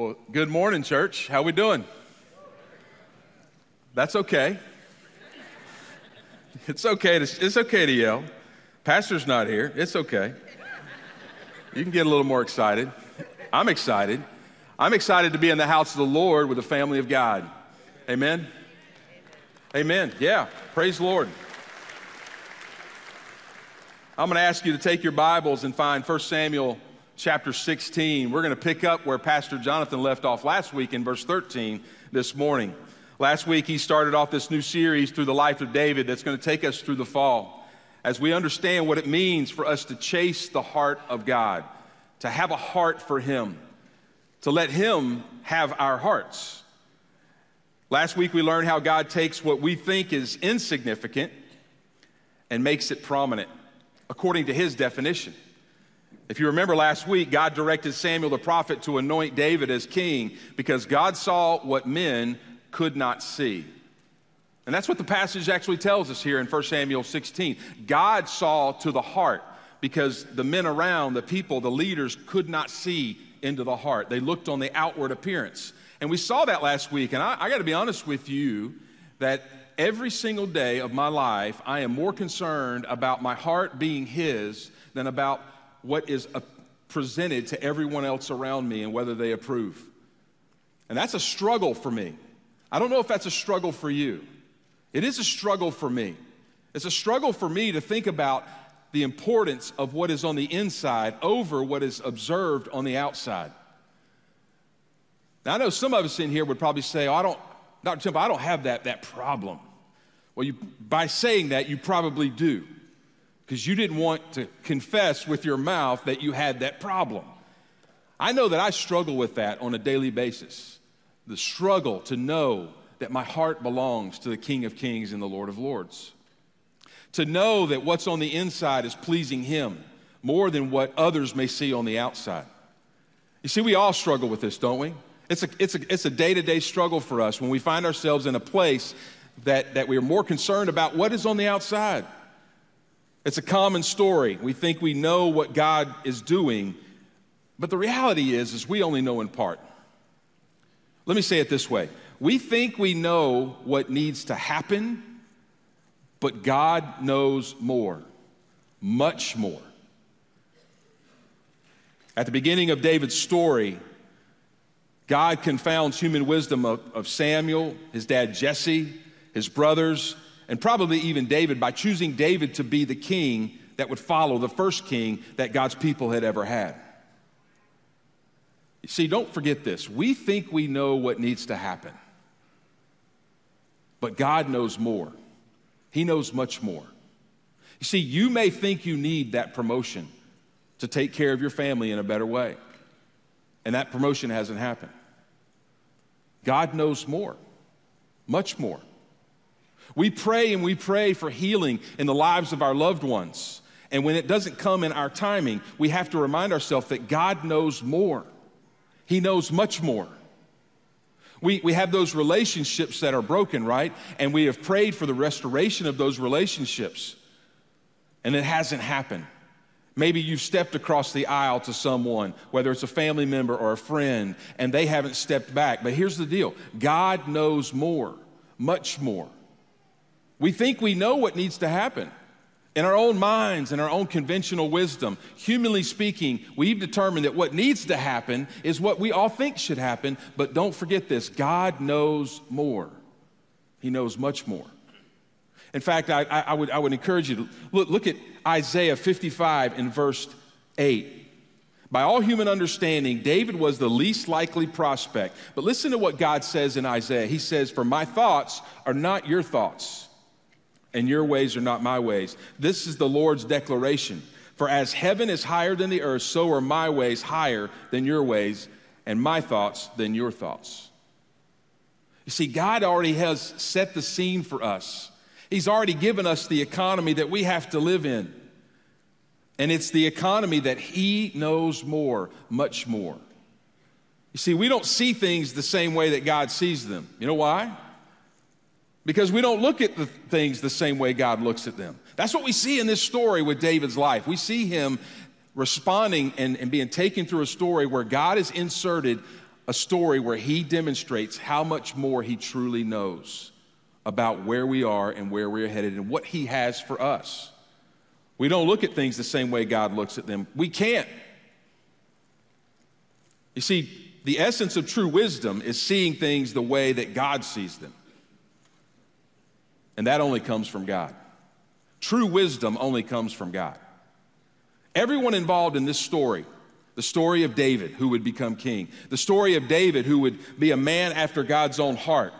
Well, good morning, church. How we doing? That's okay. It's okay to, it's okay to yell. Pastor's not here. It's okay. You can get a little more excited. I'm excited. I'm excited to be in the house of the Lord with the family of God. Amen. Amen. Yeah. Praise the Lord. I'm going to ask you to take your Bibles and find 1 Samuel chapter 16. We're going to pick up where Pastor Jonathan left off last week in verse 13 this morning. Last week, he started off this new series through the life of David that's going to take us through the fall as we understand what it means for us to chase the heart of God, to have a heart for Him, to let Him have our hearts. Last week, we learned how God takes what we think is insignificant and makes it prominent according to His definition. If you remember last week, God directed Samuel the prophet to anoint David as king because God saw what men could not see. And that's what the passage actually tells us here in 1 Samuel 16. God saw to the heart because the men around, the people, the leaders could not see into the heart. They looked on the outward appearance. And we saw that last week. And I, I got to be honest with you that every single day of my life, I am more concerned about my heart being His than about what is presented to everyone else around me and whether they approve. And that's a struggle for me. I don't know if that's a struggle for you. It is a struggle for me. It's a struggle for me to think about the importance of what is on the inside over what is observed on the outside. Now, I know some of us in here would probably say, oh, I don't, Dr. Temple, I don't have that, that problem. Well, you, by saying that, you probably do because you didn't want to confess with your mouth that you had that problem. I know that I struggle with that on a daily basis. The struggle to know that my heart belongs to the King of Kings and the Lord of Lords. To know that what's on the inside is pleasing Him more than what others may see on the outside. You see, we all struggle with this, don't we? It's a, it's a, it's a day-to-day struggle for us when we find ourselves in a place that, that we're more concerned about what is on the outside it's a common story. We think we know what God is doing, but the reality is is we only know in part. Let me say it this way. We think we know what needs to happen, but God knows more, much more. At the beginning of David's story, God confounds human wisdom of, of Samuel, his dad Jesse, his brothers, and probably even David by choosing David to be the king that would follow the first king that God's people had ever had. You see, don't forget this. We think we know what needs to happen, but God knows more. He knows much more. You see, you may think you need that promotion to take care of your family in a better way, and that promotion hasn't happened. God knows more, much more. We pray and we pray for healing in the lives of our loved ones. And when it doesn't come in our timing, we have to remind ourselves that God knows more. He knows much more. We, we have those relationships that are broken, right? And we have prayed for the restoration of those relationships. And it hasn't happened. Maybe you've stepped across the aisle to someone, whether it's a family member or a friend, and they haven't stepped back. But here's the deal God knows more, much more. We think we know what needs to happen. In our own minds and our own conventional wisdom, humanly speaking, we've determined that what needs to happen is what we all think should happen, but don't forget this God knows more. He knows much more. In fact, I, I, would, I would encourage you to look, look at Isaiah 55 in verse 8. By all human understanding, David was the least likely prospect. But listen to what God says in Isaiah. He says, For my thoughts are not your thoughts and your ways are not my ways. This is the Lord's declaration. For as heaven is higher than the earth, so are my ways higher than your ways, and my thoughts than your thoughts. You see, God already has set the scene for us. He's already given us the economy that we have to live in. And it's the economy that He knows more, much more. You see, we don't see things the same way that God sees them. You know why? Because we don't look at the things the same way God looks at them. That's what we see in this story with David's life. We see him responding and, and being taken through a story where God has inserted a story where he demonstrates how much more he truly knows about where we are and where we're headed and what he has for us. We don't look at things the same way God looks at them. We can't. You see, the essence of true wisdom is seeing things the way that God sees them. And that only comes from God. True wisdom only comes from God. Everyone involved in this story, the story of David, who would become king, the story of David, who would be a man after God's own heart,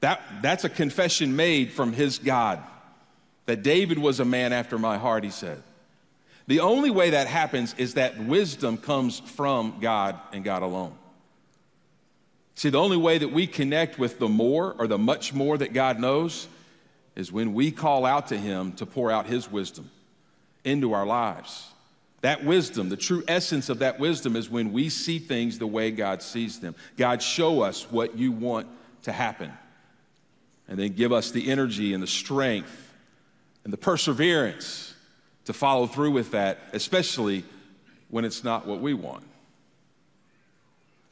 that, that's a confession made from his God that David was a man after my heart, he said. The only way that happens is that wisdom comes from God and God alone. See, the only way that we connect with the more or the much more that God knows is when we call out to Him to pour out His wisdom into our lives. That wisdom, the true essence of that wisdom is when we see things the way God sees them. God, show us what you want to happen. And then give us the energy and the strength and the perseverance to follow through with that, especially when it's not what we want.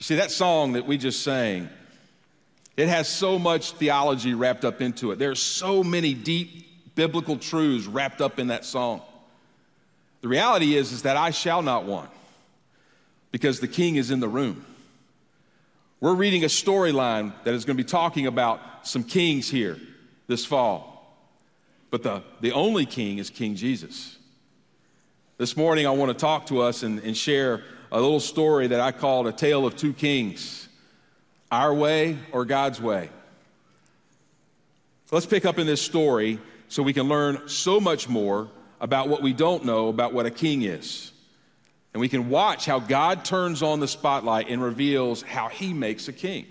See, that song that we just sang, it has so much theology wrapped up into it. There's so many deep biblical truths wrapped up in that song. The reality is, is that I shall not want because the king is in the room. We're reading a storyline that is going to be talking about some kings here this fall. But the, the only king is King Jesus. This morning, I want to talk to us and, and share a little story that I called A Tale of Two Kings Our Way or God's Way. Let's pick up in this story so we can learn so much more about what we don't know about what a king is. And we can watch how God turns on the spotlight and reveals how he makes a king.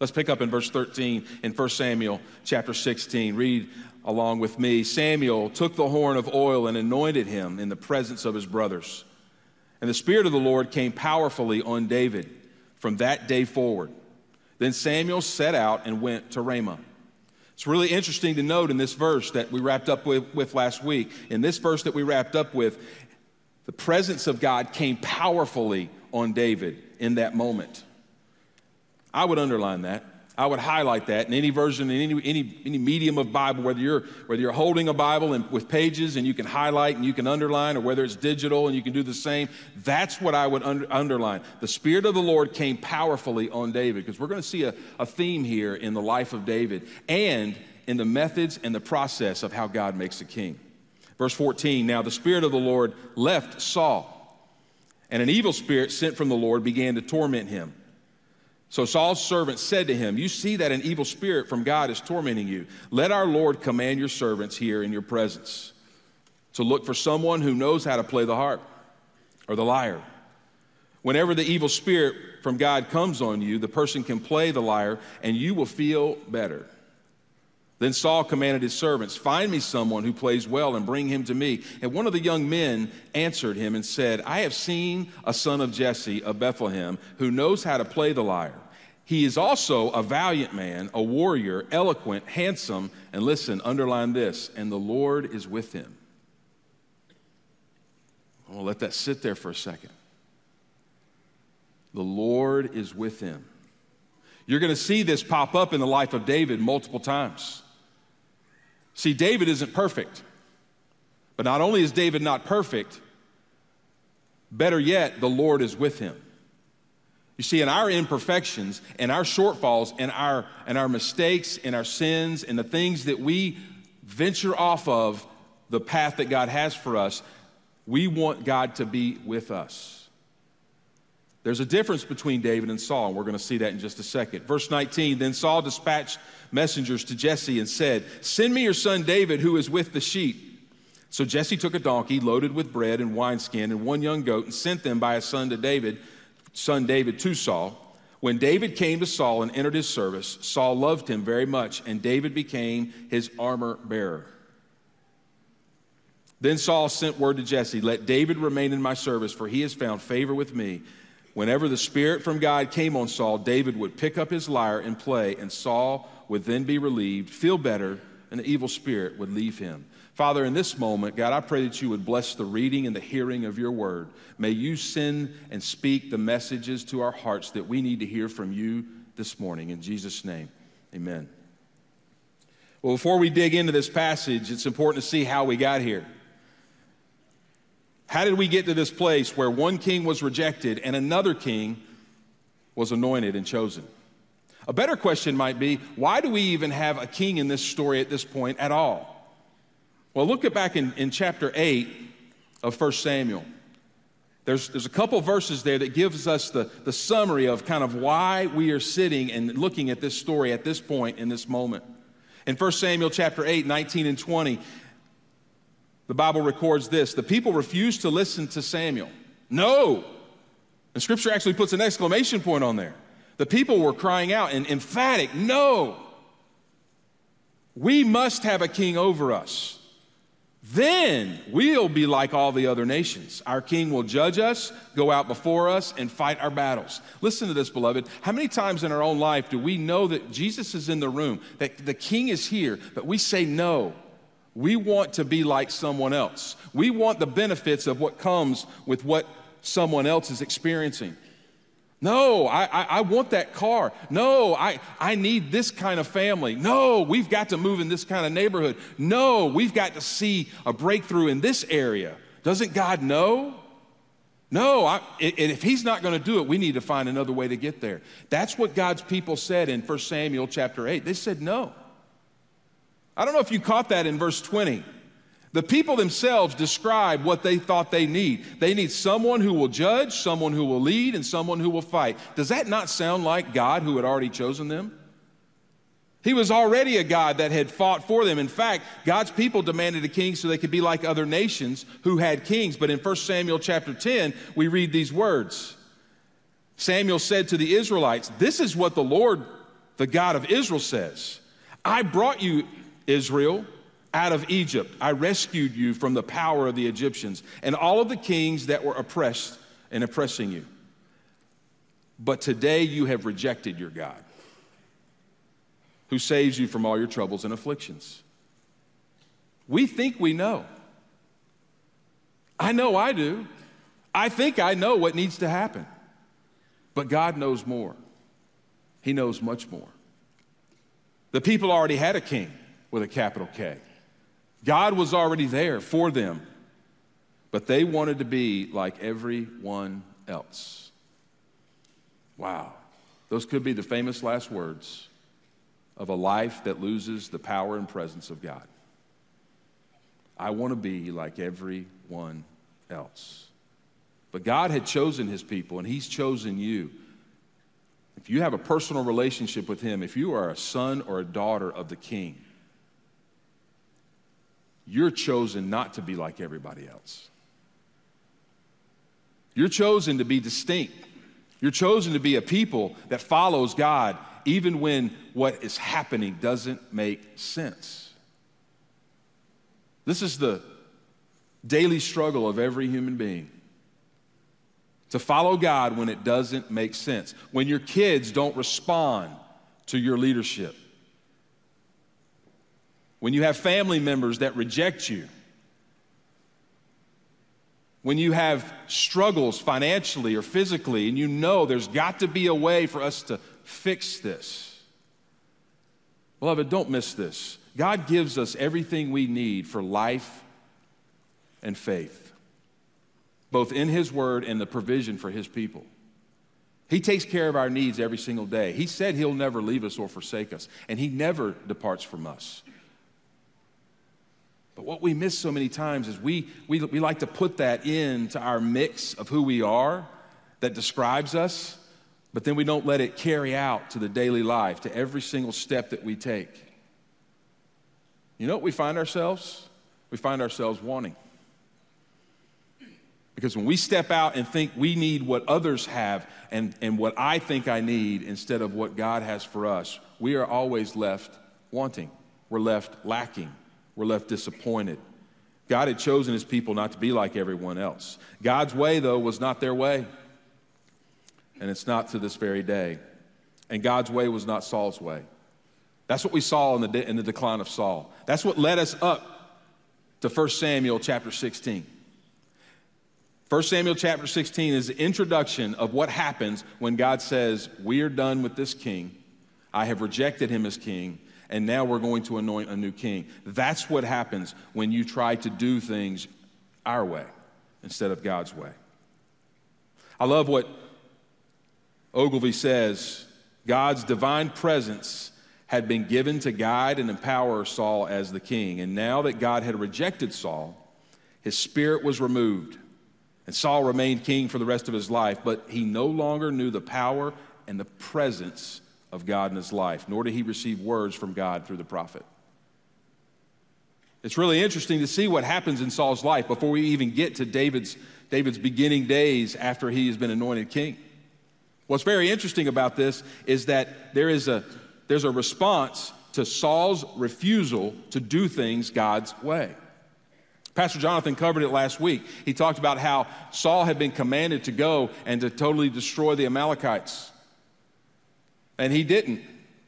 Let's pick up in verse 13 in 1 Samuel chapter 16. Read along with me. Samuel took the horn of oil and anointed him in the presence of his brothers. And the Spirit of the Lord came powerfully on David from that day forward. Then Samuel set out and went to Ramah. It's really interesting to note in this verse that we wrapped up with, with, last week. In this verse that we wrapped up with, the presence of God came powerfully on David in that moment. I would underline that. I would highlight that in any version, in any, any, any medium of Bible, whether you're, whether you're holding a Bible and, with pages and you can highlight and you can underline, or whether it's digital and you can do the same, that's what I would under, underline. The Spirit of the Lord came powerfully on David, because we're going to see a, a theme here in the life of David and in the methods and the process of how God makes a king. Verse 14 Now the Spirit of the Lord left Saul, and an evil spirit sent from the Lord began to torment him. So Saul's servant said to him, You see that an evil spirit from God is tormenting you. Let our Lord command your servants here in your presence to look for someone who knows how to play the harp or the lyre. Whenever the evil spirit from God comes on you, the person can play the lyre and you will feel better. Then Saul commanded his servants, Find me someone who plays well and bring him to me. And one of the young men answered him and said, I have seen a son of Jesse of Bethlehem who knows how to play the lyre. He is also a valiant man, a warrior, eloquent, handsome, and listen, underline this, and the Lord is with him. I'm going to let that sit there for a second. The Lord is with him. You're going to see this pop up in the life of David multiple times. See, David isn't perfect. But not only is David not perfect, better yet, the Lord is with him. You see, in our imperfections and our shortfalls and our, and our mistakes and our sins and the things that we venture off of the path that God has for us, we want God to be with us. There's a difference between David and Saul, and we're going to see that in just a second. Verse 19 Then Saul dispatched messengers to Jesse and said, Send me your son David, who is with the sheep. So Jesse took a donkey loaded with bread and wineskin and one young goat and sent them by his son to David, son David to Saul. When David came to Saul and entered his service, Saul loved him very much, and David became his armor bearer. Then Saul sent word to Jesse, Let David remain in my service, for he has found favor with me. Whenever the Spirit from God came on Saul, David would pick up his lyre and play, and Saul would then be relieved, feel better, and the evil spirit would leave him. Father, in this moment, God, I pray that you would bless the reading and the hearing of your word. May you send and speak the messages to our hearts that we need to hear from you this morning. In Jesus' name, amen. Well, before we dig into this passage, it's important to see how we got here. How did we get to this place where one king was rejected and another king was anointed and chosen? A better question might be why do we even have a king in this story at this point at all? Well, look at back in, in chapter 8 of 1 Samuel. There's, there's a couple verses there that gives us the, the summary of kind of why we are sitting and looking at this story at this point in this moment. In 1 Samuel chapter 8, 19 and 20, the Bible records this the people refused to listen to Samuel. No! And scripture actually puts an exclamation point on there. The people were crying out in emphatic, no! We must have a king over us. Then we'll be like all the other nations. Our king will judge us, go out before us, and fight our battles. Listen to this, beloved. How many times in our own life do we know that Jesus is in the room, that the king is here, but we say no? We want to be like someone else. We want the benefits of what comes with what someone else is experiencing. No, I, I, I, want that car. No, I, I need this kind of family. No, we've got to move in this kind of neighborhood. No, we've got to see a breakthrough in this area. Doesn't God know? No, I, if He's not going to do it, we need to find another way to get there. That's what God's people said in 1 Samuel chapter 8. They said no. I don't know if you caught that in verse 20. The people themselves describe what they thought they need. They need someone who will judge, someone who will lead, and someone who will fight. Does that not sound like God who had already chosen them? He was already a God that had fought for them. In fact, God's people demanded a king so they could be like other nations who had kings. But in 1 Samuel chapter 10, we read these words Samuel said to the Israelites, This is what the Lord, the God of Israel, says I brought you, Israel, out of Egypt. I rescued you from the power of the Egyptians and all of the kings that were oppressed and oppressing you. But today you have rejected your God, who saves you from all your troubles and afflictions. We think we know. I know I do. I think I know what needs to happen. But God knows more. He knows much more. The people already had a king with a capital K. God was already there for them, but they wanted to be like everyone else. Wow. Those could be the famous last words of a life that loses the power and presence of God. I want to be like everyone else. But God had chosen his people, and he's chosen you. If you have a personal relationship with him, if you are a son or a daughter of the king, you're chosen not to be like everybody else. You're chosen to be distinct. You're chosen to be a people that follows God even when what is happening doesn't make sense. This is the daily struggle of every human being to follow God when it doesn't make sense, when your kids don't respond to your leadership, when you have family members that reject you, when you have struggles financially or physically, and you know there's got to be a way for us to fix this. Beloved, don't miss this. God gives us everything we need for life and faith, both in His Word and the provision for His people. He takes care of our needs every single day. He said He'll never leave us or forsake us, and He never departs from us. But what we miss so many times is we, we, we like to put that into our mix of who we are that describes us, but then we don't let it carry out to the daily life, to every single step that we take. You know what we find ourselves? We find ourselves wanting. Because when we step out and think we need what others have and, and what I think I need instead of what God has for us, we are always left wanting. We're left lacking were left disappointed. God had chosen his people not to be like everyone else. God's way, though, was not their way. And it's not to this very day. And God's way was not Saul's way. That's what we saw in the, de- in the decline of Saul. That's what led us up to 1 Samuel chapter 16. 1 Samuel chapter 16 is the introduction of what happens when God says, We are done with this king. I have rejected him as king, and now we're going to anoint a new king. That's what happens when you try to do things our way instead of God's way. I love what Ogilvie says God's divine presence had been given to guide and empower Saul as the king. And now that God had rejected Saul, his spirit was removed. And Saul remained king for the rest of his life, but he no longer knew the power and the presence of God in his life, nor did he receive words from God through the prophet. It's really interesting to see what happens in Saul's life before we even get to David's, David's beginning days after he has been anointed king. What's very interesting about this is that there is a, there's a response to Saul's refusal to do things God's way. Pastor Jonathan covered it last week. He talked about how Saul had been commanded to go and to totally destroy the Amalekites. And he didn't.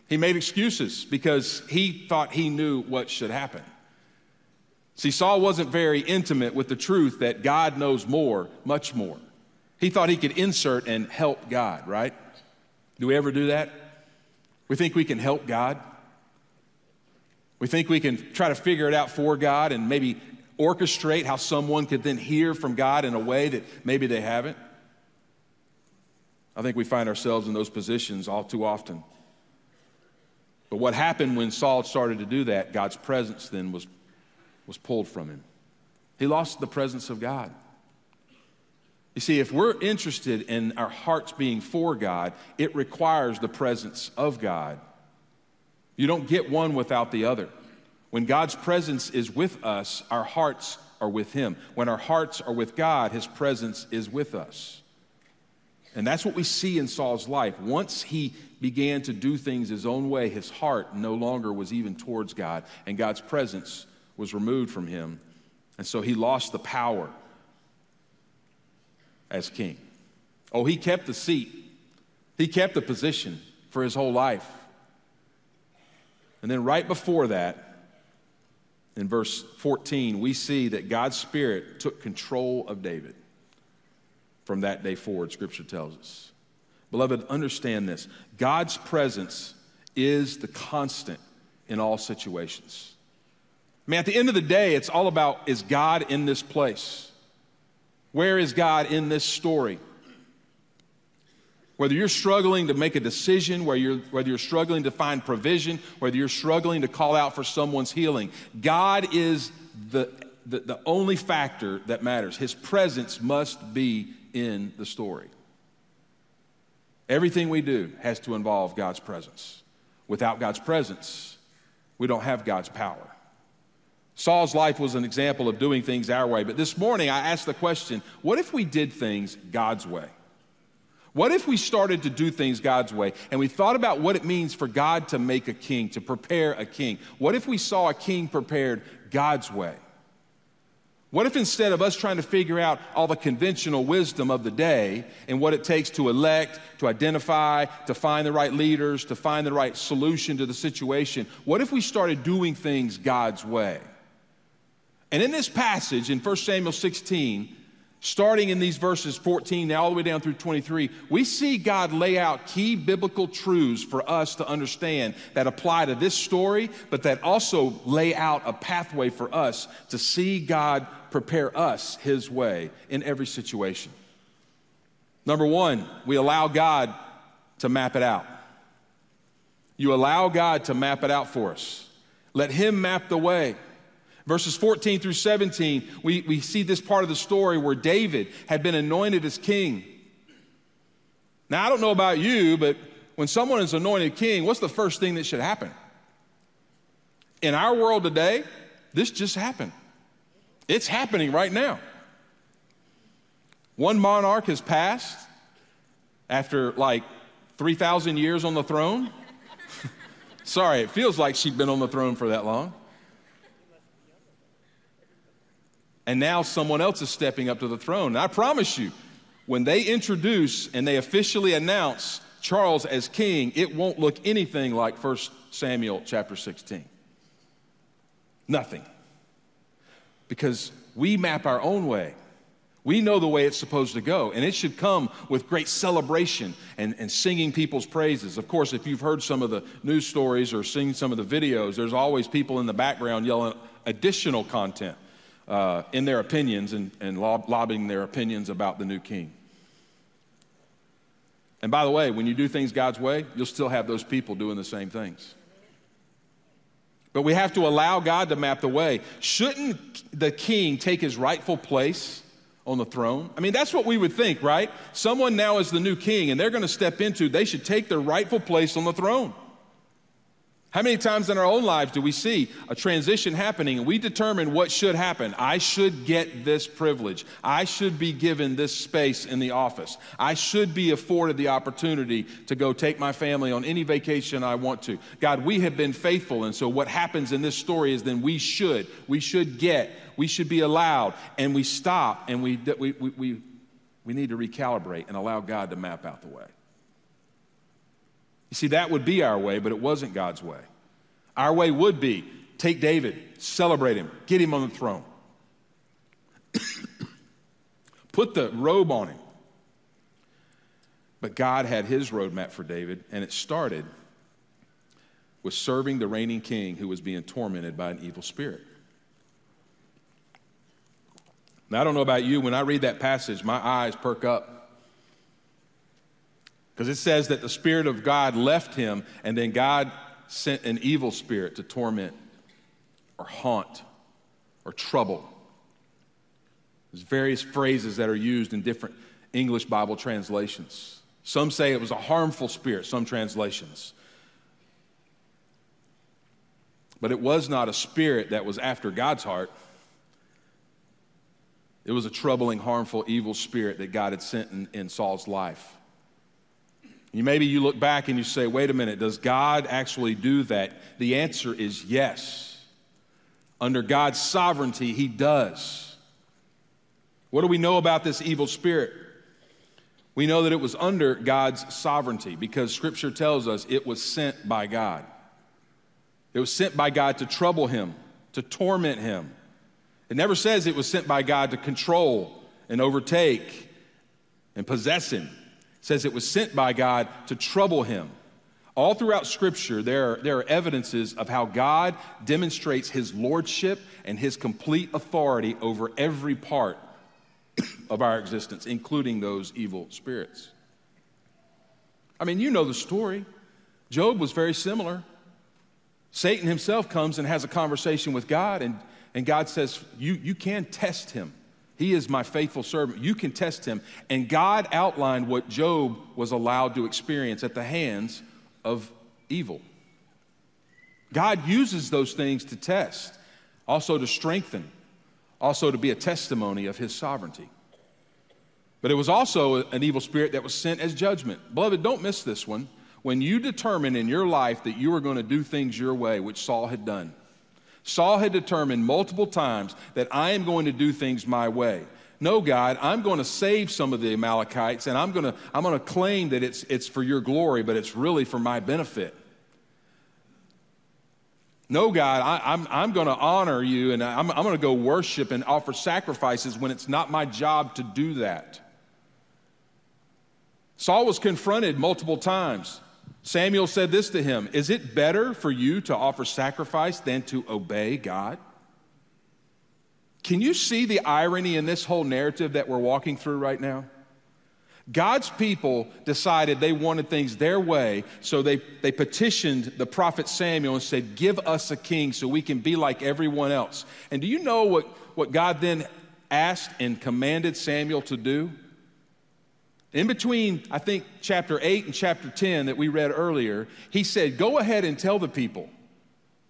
He made excuses because he thought he knew what should happen. See, Saul wasn't very intimate with the truth that God knows more, much more. He thought he could insert and help God, right? Do we ever do that? We think we can help God. We think we can try to figure it out for God and maybe orchestrate how someone could then hear from God in a way that maybe they haven't. I think we find ourselves in those positions all too often. But what happened when Saul started to do that, God's presence then was, was pulled from him. He lost the presence of God. You see, if we're interested in our hearts being for God, it requires the presence of God. You don't get one without the other. When God's presence is with us, our hearts are with Him. When our hearts are with God, His presence is with us. And that's what we see in Saul's life. Once he began to do things his own way, his heart no longer was even towards God, and God's presence was removed from him. And so he lost the power as king. Oh, he kept the seat, he kept the position for his whole life. And then right before that, in verse 14, we see that God's Spirit took control of David from that day forward, Scripture tells us. Beloved, understand this God's presence is the constant in all situations. I mean, at the end of the day, it's all about is God in this place? Where is God in this story? Whether you're struggling to make a decision, whether you're, whether you're struggling to find provision, whether you're struggling to call out for someone's healing, God is the, the, the only factor that matters. His presence must be in the story. Everything we do has to involve God's presence. Without God's presence, we don't have God's power. Saul's life was an example of doing things our way, but this morning I asked the question what if we did things God's way? What if we started to do things God's way and we thought about what it means for God to make a king, to prepare a king? What if we saw a king prepared God's way? What if instead of us trying to figure out all the conventional wisdom of the day and what it takes to elect, to identify, to find the right leaders, to find the right solution to the situation, what if we started doing things God's way? And in this passage in 1 Samuel 16, starting in these verses 14 all the way down through 23, we see God lay out key biblical truths for us to understand that apply to this story, but that also lay out a pathway for us to see God prepare us His way in every situation. Number one, we allow God to map it out. You allow God to map it out for us. Let Him map the way. Verses 14 through 17, we, we see this part of the story where David had been anointed as king. Now, I don't know about you, but when someone is anointed king, what's the first thing that should happen? In our world today, this just happened. It's happening right now. One monarch has passed after like 3,000 years on the throne. Sorry, it feels like she'd been on the throne for that long. And now someone else is stepping up to the throne. And I promise you, when they introduce and they officially announce Charles as king, it won't look anything like 1 Samuel chapter 16. Nothing. because we map our own way. We know the way it's supposed to go, and it should come with great celebration and, and singing people's praises. Of course, if you've heard some of the news stories or seen some of the videos, there's always people in the background yelling additional content uh, in their opinions and, and lob- lobbying their opinions about the new king. And by the way, when you do things God's way, you'll still have those people doing the same things. But we have to allow God to map the way. Shouldn't the king take his rightful place on the throne? I mean, that's what we would think, right? Someone now is the new king and they're going to step into, they should take their rightful place on the throne. How many times in our own lives do we see a transition happening and we determine what should happen? I should get this privilege. I should be given this space in the office. I should be afforded the opportunity to go take my family on any vacation I want to. God, we have been faithful. And so what happens in this story is then we should, we should get, we should be allowed, and we stop and we, we, we, we, we need to recalibrate and allow God to map out the way. You see, that would be our way, but it wasn't God's way. Our way would be take David, celebrate him, get him on the throne, put the robe on him. But God had his roadmap for David, and it started with serving the reigning king who was being tormented by an evil spirit. Now, I don't know about you, when I read that passage, my eyes perk up because it says that the Spirit of God left him, and then God sent an evil spirit to torment or haunt or trouble. There's various phrases that are used in different English Bible translations. Some say it was a harmful spirit, some translations. But it was not a spirit that was after God's heart. It was a troubling, harmful, evil spirit that God had sent in, in Saul's life. You maybe you look back and you say, wait a minute, does God actually do that? The answer is yes. Under God's sovereignty, He does. What do we know about this evil spirit? We know that it was under God's sovereignty because Scripture tells us it was sent by God. It was sent by God to trouble him, to torment him. It never says it was sent by God to control and overtake and possess him says it was sent by God to trouble him. All throughout Scripture, there are, there are evidences of how God demonstrates his lordship and his complete authority over every part of our existence, including those evil spirits. I mean, you know the story. Job was very similar. Satan himself comes and has a conversation with God, and, and God says, you, you can test him. He is my faithful servant. You can test him. And God outlined what Job was allowed to experience at the hands of evil. God uses those things to test, also to strengthen, also to be a testimony of his sovereignty. But it was also an evil spirit that was sent as judgment. Beloved, don't miss this one. When you determine in your life that you are going to do things your way, which Saul had done, Saul had determined multiple times that I am going to do things my way. No, God, I'm going to save some of the Amalekites and I'm going to, I'm going to claim that it's, it's for your glory, but it's really for my benefit. No, God, I, am I'm, I'm going to honor you and I'm, I'm going to go worship and offer sacrifices when it's not my job to do that. Saul was confronted multiple times. Samuel said this to him Is it better for you to offer sacrifice than to obey God? Can you see the irony in this whole narrative that we're walking through right now? God's people decided they wanted things their way, so they, they petitioned the prophet Samuel and said, Give us a king so we can be like everyone else. And do you know what, what God then asked and commanded Samuel to do? In between, I think, chapter 8 and chapter 10 that we read earlier, he said, Go ahead and tell the people.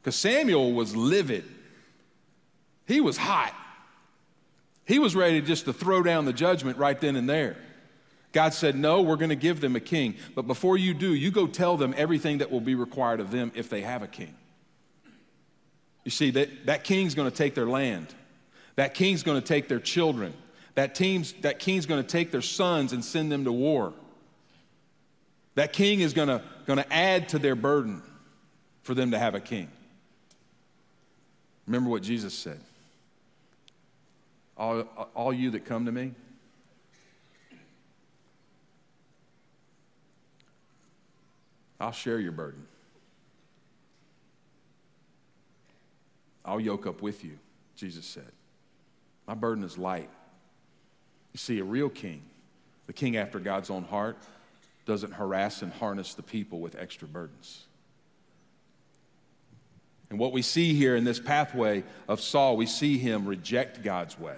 Because Samuel was livid, he was hot. He was ready just to throw down the judgment right then and there. God said, No, we're going to give them a king. But before you do, you go tell them everything that will be required of them if they have a king. You see, that, that king's going to take their land, that king's going to take their children. That, team's, that king's going to take their sons and send them to war. That king is going to, add to their burden for them to have a king. Remember what Jesus said all, all you that come to me, I'll share your burden. I'll yoke up with you, Jesus said. My burden is light. You see, a real king, the king after God's own heart, doesn't harass and harness the people with extra burdens. And what we see here in this pathway of Saul, we see him reject God's way.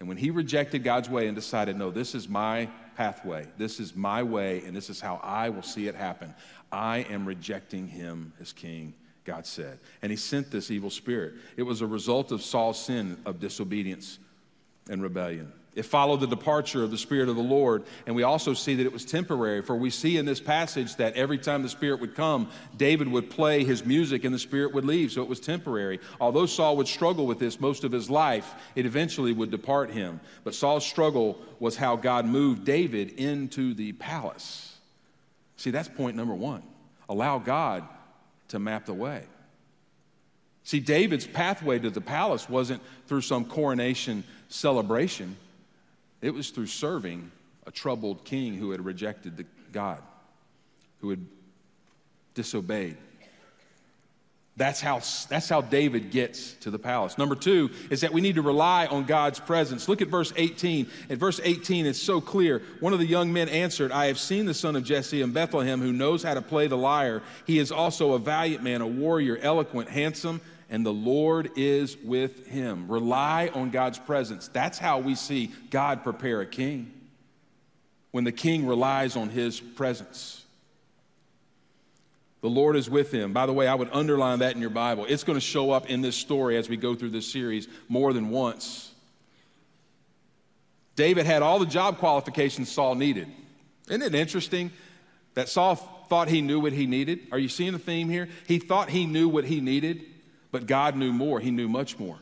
And when he rejected God's way and decided, no, this is my pathway, this is my way, and this is how I will see it happen, I am rejecting him as king, God said. And he sent this evil spirit. It was a result of Saul's sin of disobedience and rebellion. It followed the departure of the Spirit of the Lord. And we also see that it was temporary, for we see in this passage that every time the Spirit would come, David would play his music and the Spirit would leave. So it was temporary. Although Saul would struggle with this most of his life, it eventually would depart him. But Saul's struggle was how God moved David into the palace. See, that's point number one. Allow God to map the way. See, David's pathway to the palace wasn't through some coronation celebration. It was through serving a troubled king who had rejected the God, who had disobeyed. That's how, that's how David gets to the palace. Number two is that we need to rely on God's presence. Look at verse 18. At verse 18, it's so clear. One of the young men answered, I have seen the son of Jesse in Bethlehem who knows how to play the lyre. He is also a valiant man, a warrior, eloquent, handsome, and the Lord is with him. Rely on God's presence. That's how we see God prepare a king. When the king relies on his presence. The Lord is with him. By the way, I would underline that in your Bible. It's going to show up in this story as we go through this series more than once. David had all the job qualifications Saul needed. Isn't it interesting that Saul thought he knew what he needed? Are you seeing the theme here? He thought he knew what he needed. But God knew more, He knew much more.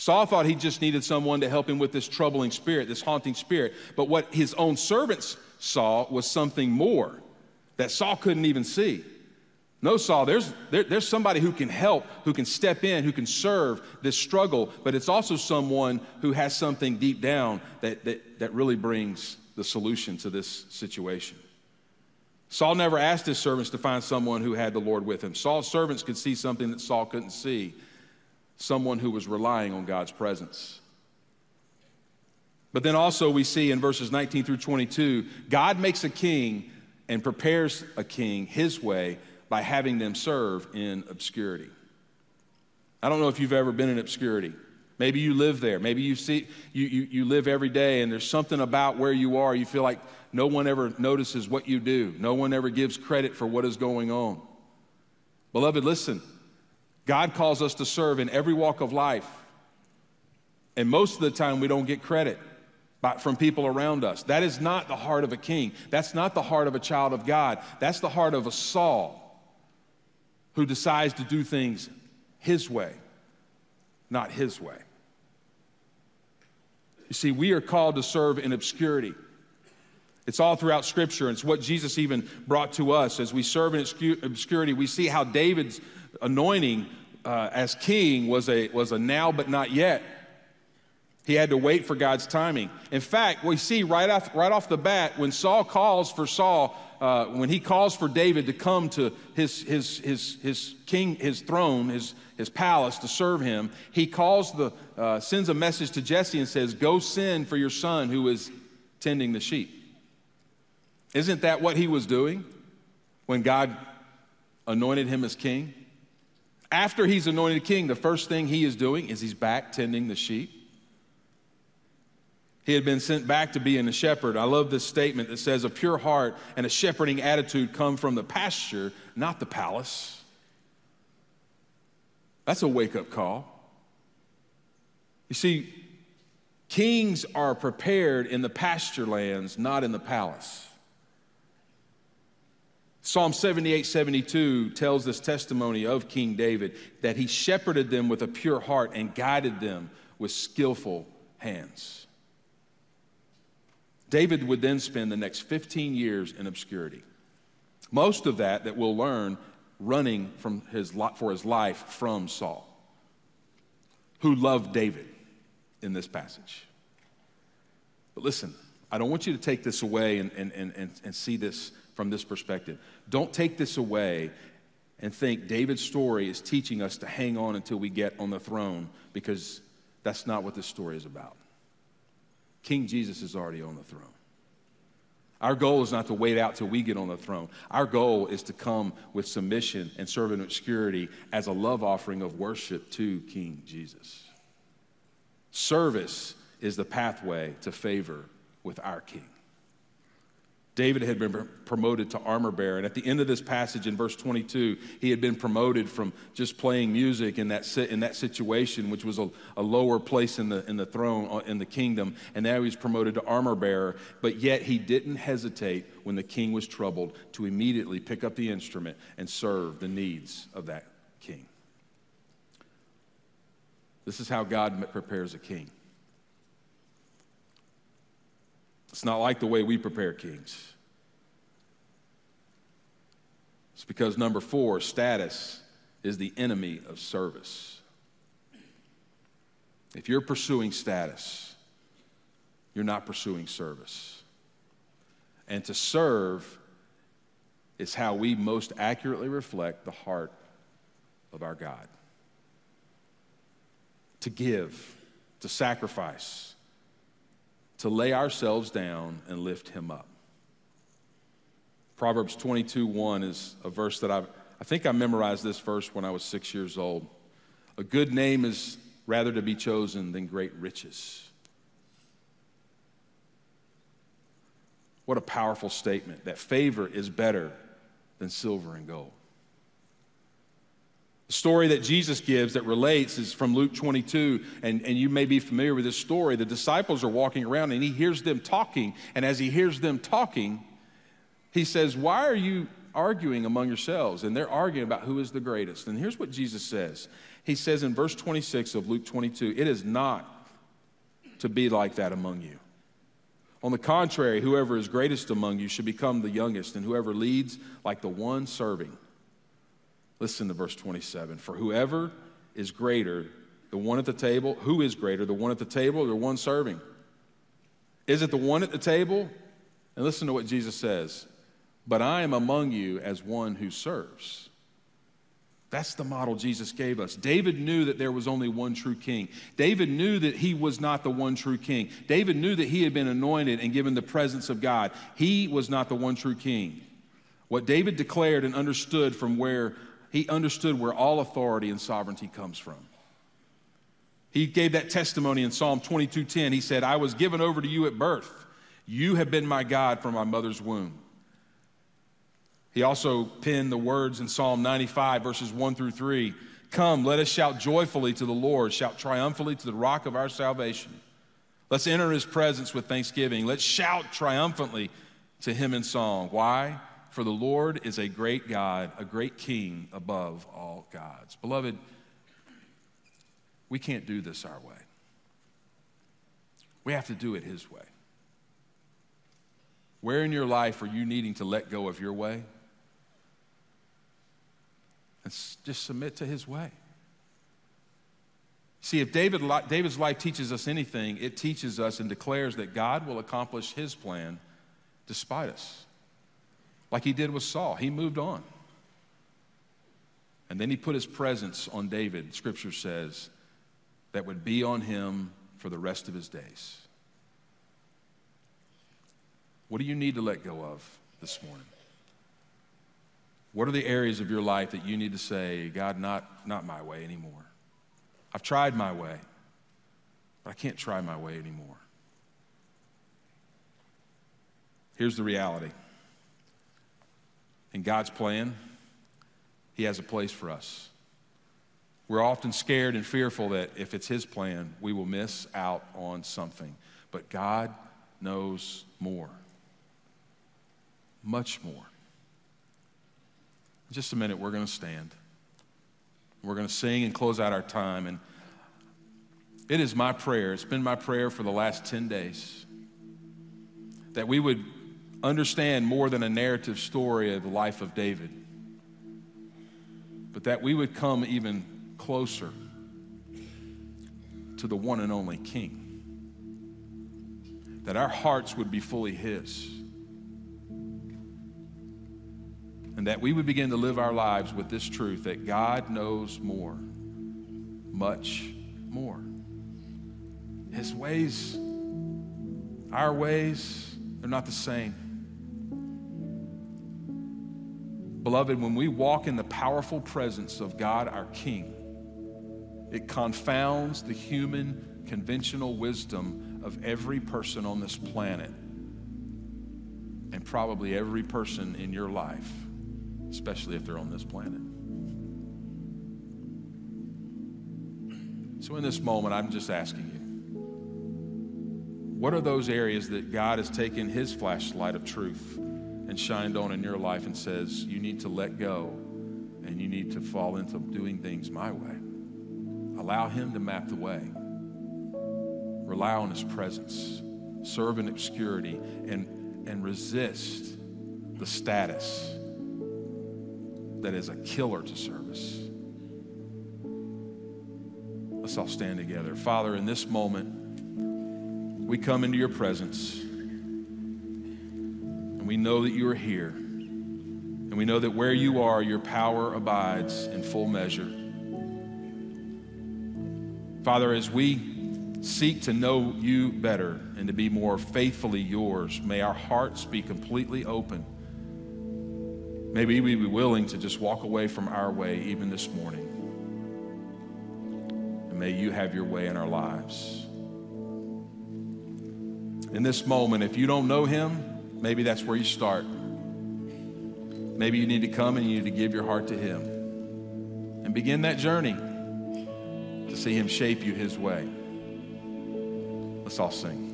Saul thought he just needed someone to help him with this troubling spirit, this haunting spirit. But what his own servants saw was something more that Saul couldn't even see. No, Saul, there's, there, there's somebody who can help, who can step in, who can serve this struggle, but it's also someone who has something deep down that, that, that really brings the solution to this situation. Saul never asked his servants to find someone who had the Lord with him. Saul's servants could see something that Saul couldn't see someone who was relying on God's presence. But then also, we see in verses 19 through 22, God makes a king and prepares a king his way by having them serve in obscurity. I don't know if you've ever been in obscurity. Maybe you live there. Maybe you see you, you, you live every day and there's something about where you are. You feel like no one ever notices what you do. No one ever gives credit for what is going on. Beloved, listen. God calls us to serve in every walk of life. And most of the time we don't get credit from people around us. That is not the heart of a king. That's not the heart of a child of God. That's the heart of a Saul who decides to do things his way, not his way. You see, we are called to serve in obscurity. It's all throughout Scripture. and It's what Jesus even brought to us. As we serve in obscurity, we see how David's anointing uh, as king was a, was a now but not yet. He had to wait for God's timing. In fact, we see right off, right off the bat when Saul calls for Saul, uh, when he calls for David to come to his, his, his, his king, his throne, his, his palace to serve him, he calls the, uh, sends a message to Jesse and says, Go send for your son who is tending the sheep. Isn't that what he was doing when God anointed him as king? After he's anointed king, the first thing he is doing is he's back tending the sheep. He had been sent back to being a shepherd. I love this statement that says, A pure heart and a shepherding attitude come from the pasture, not the palace. That's a wake up call. You see, kings are prepared in the pasture lands, not in the palace. Psalm 78 72 tells this testimony of King David that he shepherded them with a pure heart and guided them with skillful hands. David would then spend the next 15 years in obscurity. Most of that that we'll learn running from his, for his life from Saul, who loved David. in this passage. But listen, I don't want you to take this away and, and, and, and, see this from this perspective. Don't take this away and think David's story is teaching us to hang on until we get on the throne because that's not what this story is about. King Jesus is already on the throne. Our goal is not to wait out till we get on the throne. Our goal is to come with submission and serve in obscurity as a love offering of worship to King Jesus. Service is the pathway to favor with our King. David had been promoted to armor bearer. And at the end of this passage in verse 22, he had been promoted from just playing music in that, in that situation, which was a, a lower place in the, in the throne, uh, in the kingdom. And now he's promoted to armor bearer. But yet he didn't hesitate when the king was troubled to immediately pick up the instrument and serve the needs of that king. This is how God prepares a king. It's not like the way we prepare kings. It's because number four, status is the enemy of service. If you're pursuing status, you're not pursuing service. And to serve is how we most accurately reflect the heart of our God. To give, to sacrifice, to lay ourselves down and lift him up. Proverbs 22 1 is a verse that I've, I think I memorized this verse when I was six years old. A good name is rather to be chosen than great riches. What a powerful statement that favor is better than silver and gold. The story that Jesus gives that relates is from Luke 22, and, and you may be familiar with this story. The disciples are walking around and he hears them talking, and as he hears them talking, he says, Why are you arguing among yourselves? And they're arguing about who is the greatest. And here's what Jesus says He says in verse 26 of Luke 22, It is not to be like that among you. On the contrary, whoever is greatest among you should become the youngest, and whoever leads like the one serving. Listen to verse 27. For whoever is greater, the one at the table, who is greater, the one at the table or the one serving? Is it the one at the table? And listen to what Jesus says. But I am among you as one who serves. That's the model Jesus gave us. David knew that there was only one true king. David knew that he was not the one true king. David knew that he had been anointed and given the presence of God. He was not the one true king. What David declared and understood from where he understood where all authority and sovereignty comes from. He gave that testimony in Psalm 22:10. He said, "I was given over to you at birth. You have been my God from my mother's womb." He also penned the words in Psalm 95 verses 1 through 3. Come, let us shout joyfully to the Lord, shout triumphantly to the rock of our salvation. Let's enter his presence with thanksgiving. Let's shout triumphantly to him in song. Why? For the Lord is a great God, a great king above all gods. Beloved, we can't do this our way. We have to do it His way. Where in your life are you needing to let go of your way? And just submit to His way. See, if David, David's life teaches us anything, it teaches us and declares that God will accomplish His plan despite us like he did with Saul. He moved on. And then he put his presence on David, scripture says, that would be on him for the rest of his days. What do you need to let go of this morning? What are the areas of your life that you need to say, God, not, not my way anymore? I've tried my way, but I can't try my way anymore. Here's the reality in God's plan, He has a place for us. We're often scared and fearful that if it's His plan, we will miss out on something. But God knows more, much more. In just a minute, we're going to stand. We're going to sing and close out our time. And it is my prayer, it's been my prayer for the last 10 days, that we would understand more than a narrative story of the life of David, but that we would come even closer to the one and only King. That our hearts would be fully His. And that we would begin to live our lives with this truth that God knows more, much more. His ways, our ways, they're not the same. Beloved, when we walk in the powerful presence of God, our King, it confounds the human conventional wisdom of every person on this planet and probably every person in your life, especially if they're on this planet. So, in this moment, I'm just asking you what are those areas that God has taken His flashlight of truth and shined on in your life and says, you need to let go and you need to fall into doing things my way? Allow Him to map the way. Rely on His presence. Serve in obscurity and, and resist the status that is a killer to service. Let's all stand together. Father, in this moment, we come into your presence we know that you are here. And we know that where you are, your power abides in full measure. Father, as we seek to know you better and to be more faithfully yours, may our hearts be completely open. Maybe we be willing to just walk away from our way even this morning. And may you have your way in our lives in this moment, if you don't know Him, maybe that's where you start. Maybe you need to come and you need to give your heart to Him and begin that journey to see Him shape you His way. Let's all sing.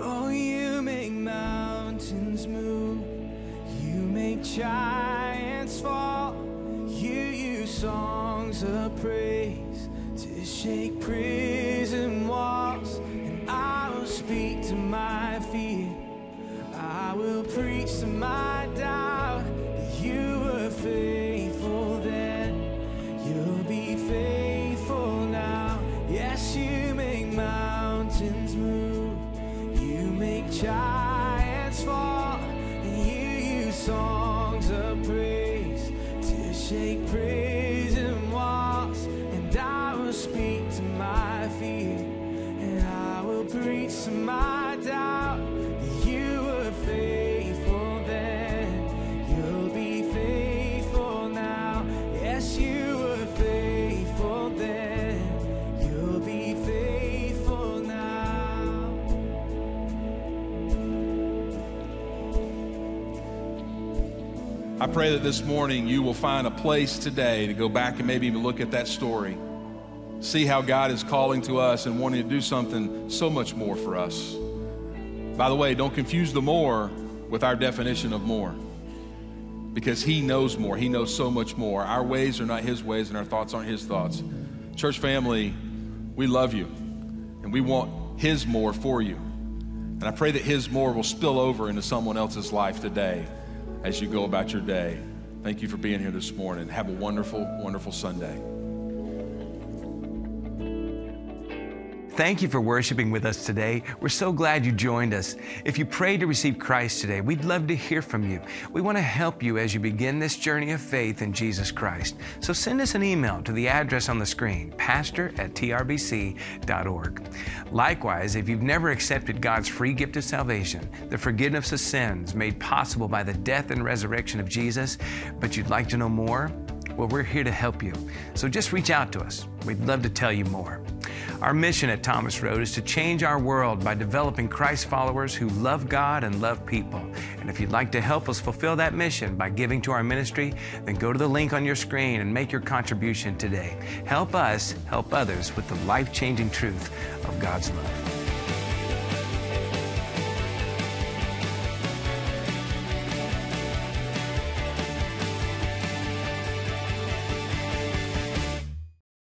Oh, you make mountains move, you make giants fall, you use songs of praise to shake prison my pray that this morning you will find a place today to go back and maybe even look at that story. See how God is calling to us and wanting to do something so much more for us. By the way, don't confuse the more with our definition of more. Because He knows more. He knows so much more. Our ways are not His ways and our thoughts aren't His thoughts. Church family, we love you and we want His more for you. And I pray that His more will spill over into someone else's life today as you go about your day. Thank you for being here this morning. Have a wonderful, wonderful Sunday. Thank you for worshiping with us today. We're so glad you joined us. If you prayed to receive Christ today, we'd love to hear from you. We want to help you as you begin this journey of faith in Jesus Christ. So send us an email to the address on the screen, pastor at trbc.org. Likewise, if you've never accepted God's free gift of salvation, the forgiveness of sins made possible by the death and resurrection of Jesus, but you'd like to know more, well, we're here to help you. So just reach out to us. We'd love to tell you more. Our mission at Thomas Road is to change our world by developing Christ followers who love God and love people. And if you'd like to help us fulfill that mission by giving to our ministry, then go to the link on your screen and make your contribution today. Help us help others with the life changing truth of God's love.